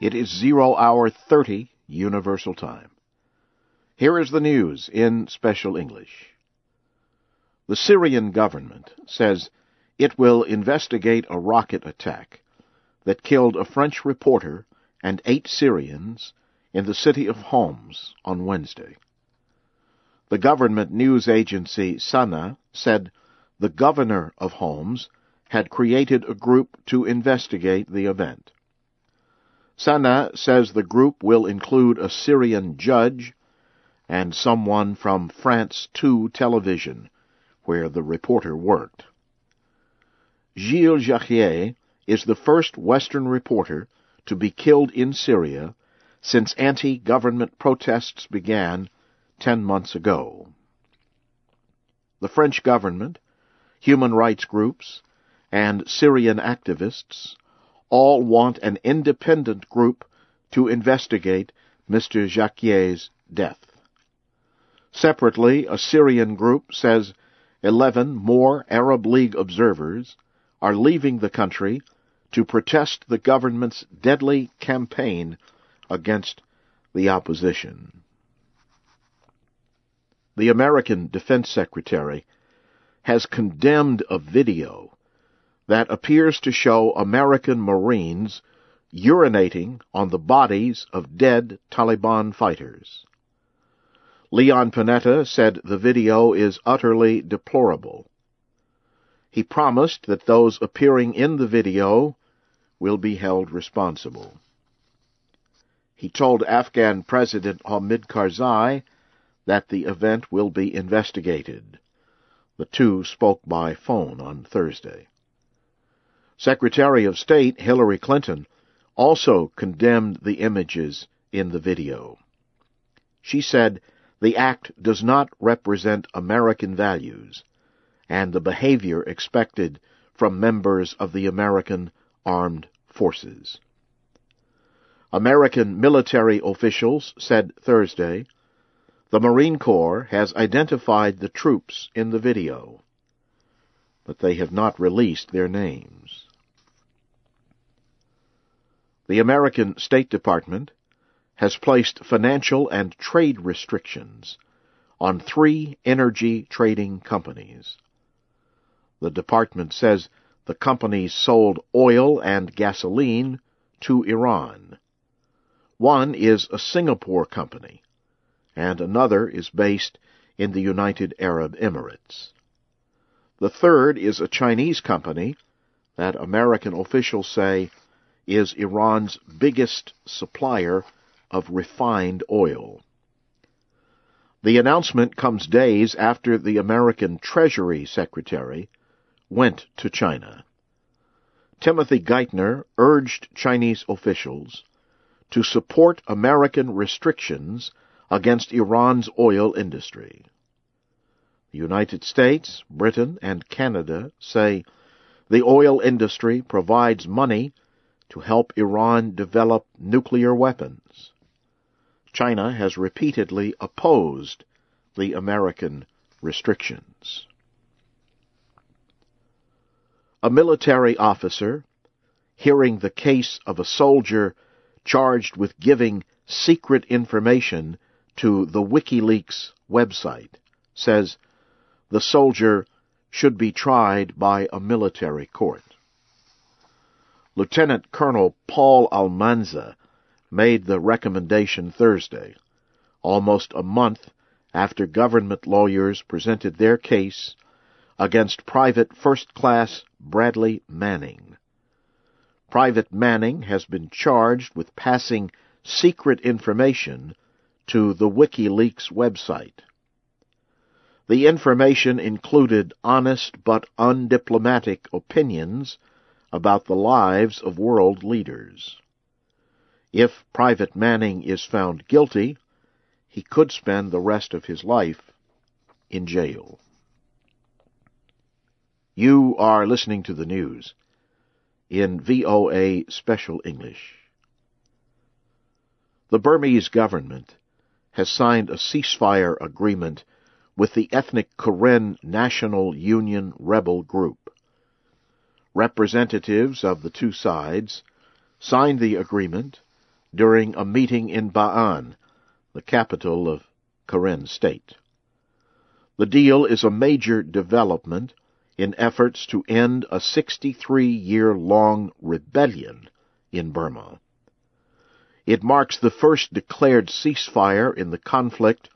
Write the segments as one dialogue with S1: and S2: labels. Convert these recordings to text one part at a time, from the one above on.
S1: It is zero hour 30 Universal Time. Here is the news in special English. The Syrian government says it will investigate a rocket attack that killed a French reporter and eight Syrians in the city of Homs on Wednesday. The government news agency Sana said the governor of Homs had created a group to investigate the event. Sana says the group will include a Syrian judge and someone from France 2 television, where the reporter worked. Gilles Jacquier is the first Western reporter to be killed in Syria since anti-government protests began ten months ago. The French government, human rights groups, and Syrian activists all want an independent group to investigate Mr. Jacquier's death. Separately, a Syrian group says 11 more Arab League observers are leaving the country to protest the government's deadly campaign against the opposition. The American Defense Secretary has condemned a video that appears to show American Marines urinating on the bodies of dead Taliban fighters. Leon Panetta said the video is utterly deplorable. He promised that those appearing in the video will be held responsible. He told Afghan President Hamid Karzai that the event will be investigated. The two spoke by phone on Thursday. Secretary of State Hillary Clinton also condemned the images in the video. She said the act does not represent American values and the behavior expected from members of the American armed forces. American military officials said Thursday the Marine Corps has identified the troops in the video, but they have not released their names. The American State Department has placed financial and trade restrictions on three energy trading companies. The department says the companies sold oil and gasoline to Iran. One is a Singapore company, and another is based in the United Arab Emirates. The third is a Chinese company that American officials say is Iran's biggest supplier of refined oil. The announcement comes days after the American Treasury Secretary went to China. Timothy Geithner urged Chinese officials to support American restrictions against Iran's oil industry. The United States, Britain, and Canada say the oil industry provides money to help Iran develop nuclear weapons. China has repeatedly opposed the American restrictions. A military officer, hearing the case of a soldier charged with giving secret information to the WikiLeaks website, says the soldier should be tried by a military court. Lieutenant Colonel Paul Almanza made the recommendation Thursday, almost a month after government lawyers presented their case against Private First Class Bradley Manning. Private Manning has been charged with passing secret information to the WikiLeaks website. The information included honest but undiplomatic opinions about the lives of world leaders. If Private Manning is found guilty, he could spend the rest of his life in jail. You are listening to the news in VOA Special English. The Burmese government has signed a ceasefire agreement with the ethnic Karen National Union rebel group representatives of the two sides signed the agreement during a meeting in Ba'an, the capital of Karen State. The deal is a major development in efforts to end a 63 year long rebellion in Burma. It marks the first declared ceasefire in the conflict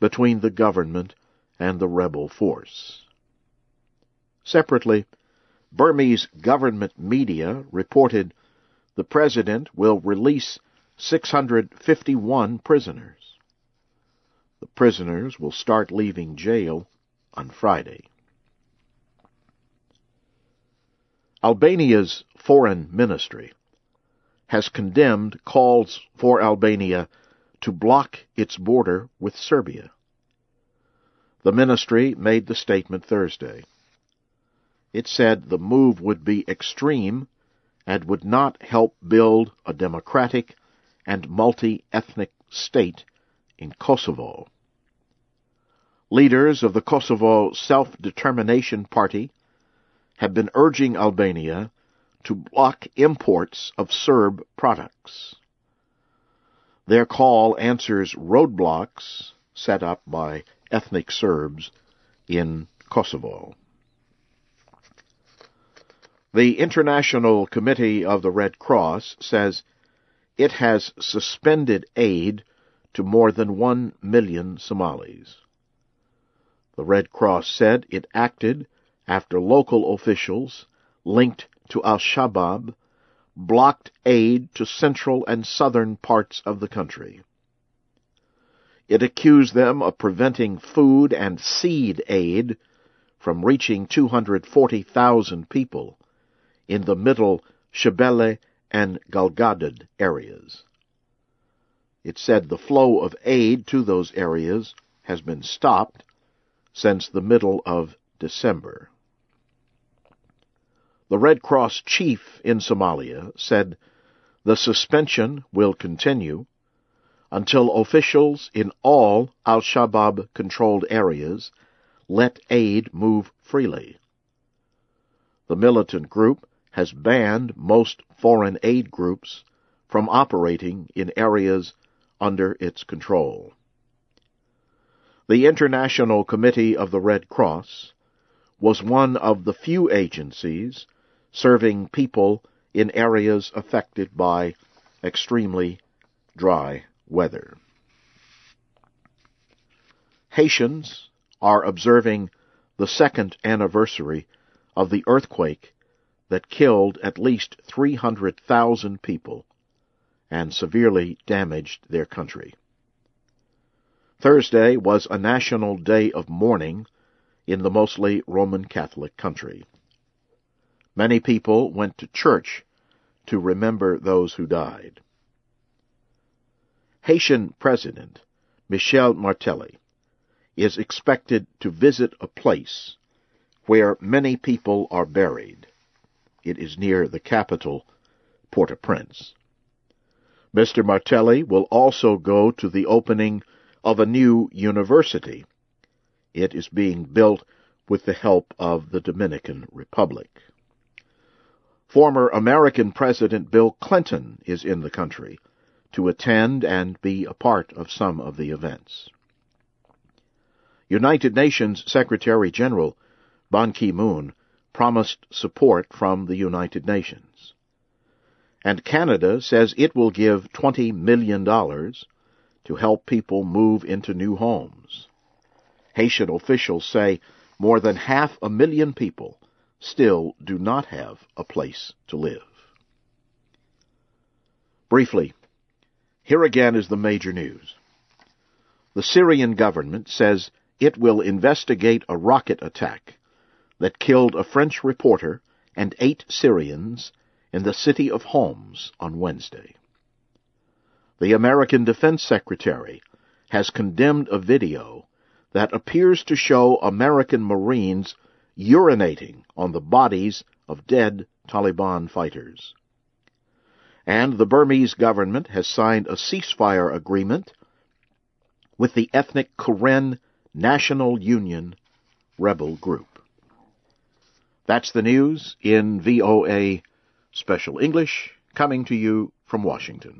S1: between the government and the rebel force. Separately, Burmese government media reported the president will release 651 prisoners. The prisoners will start leaving jail on Friday. Albania's foreign ministry has condemned calls for Albania to block its border with Serbia. The ministry made the statement Thursday. It said the move would be extreme and would not help build a democratic and multi-ethnic state in Kosovo. Leaders of the Kosovo Self-Determination Party have been urging Albania to block imports of Serb products. Their call answers roadblocks set up by ethnic Serbs in Kosovo. The International Committee of the Red Cross says it has suspended aid to more than one million Somalis. The Red Cross said it acted after local officials linked to al-Shabaab blocked aid to central and southern parts of the country. It accused them of preventing food and seed aid from reaching 240,000 people in the middle Shabelle and Galgadud areas. It said the flow of aid to those areas has been stopped since the middle of December. The Red Cross chief in Somalia said the suspension will continue until officials in all al-Shabaab controlled areas let aid move freely. The militant group has banned most foreign aid groups from operating in areas under its control. The International Committee of the Red Cross was one of the few agencies serving people in areas affected by extremely dry weather. Haitians are observing the second anniversary of the earthquake that killed at least 300,000 people and severely damaged their country. Thursday was a national day of mourning in the mostly Roman Catholic country. Many people went to church to remember those who died. Haitian President Michel Martelly is expected to visit a place where many people are buried it is near the capital, Port-au-Prince. Mr. Martelly will also go to the opening of a new university. It is being built with the help of the Dominican Republic. Former American President Bill Clinton is in the country to attend and be a part of some of the events. United Nations Secretary General Ban Ki-moon promised support from the United Nations. And Canada says it will give $20 million to help people move into new homes. Haitian officials say more than half a million people still do not have a place to live. Briefly, here again is the major news. The Syrian government says it will investigate a rocket attack that killed a French reporter and eight Syrians in the city of Homs on Wednesday. The American Defense Secretary has condemned a video that appears to show American Marines urinating on the bodies of dead Taliban fighters. And the Burmese government has signed a ceasefire agreement with the ethnic Karen National Union rebel group. That's the news in VOA Special English coming to you from Washington.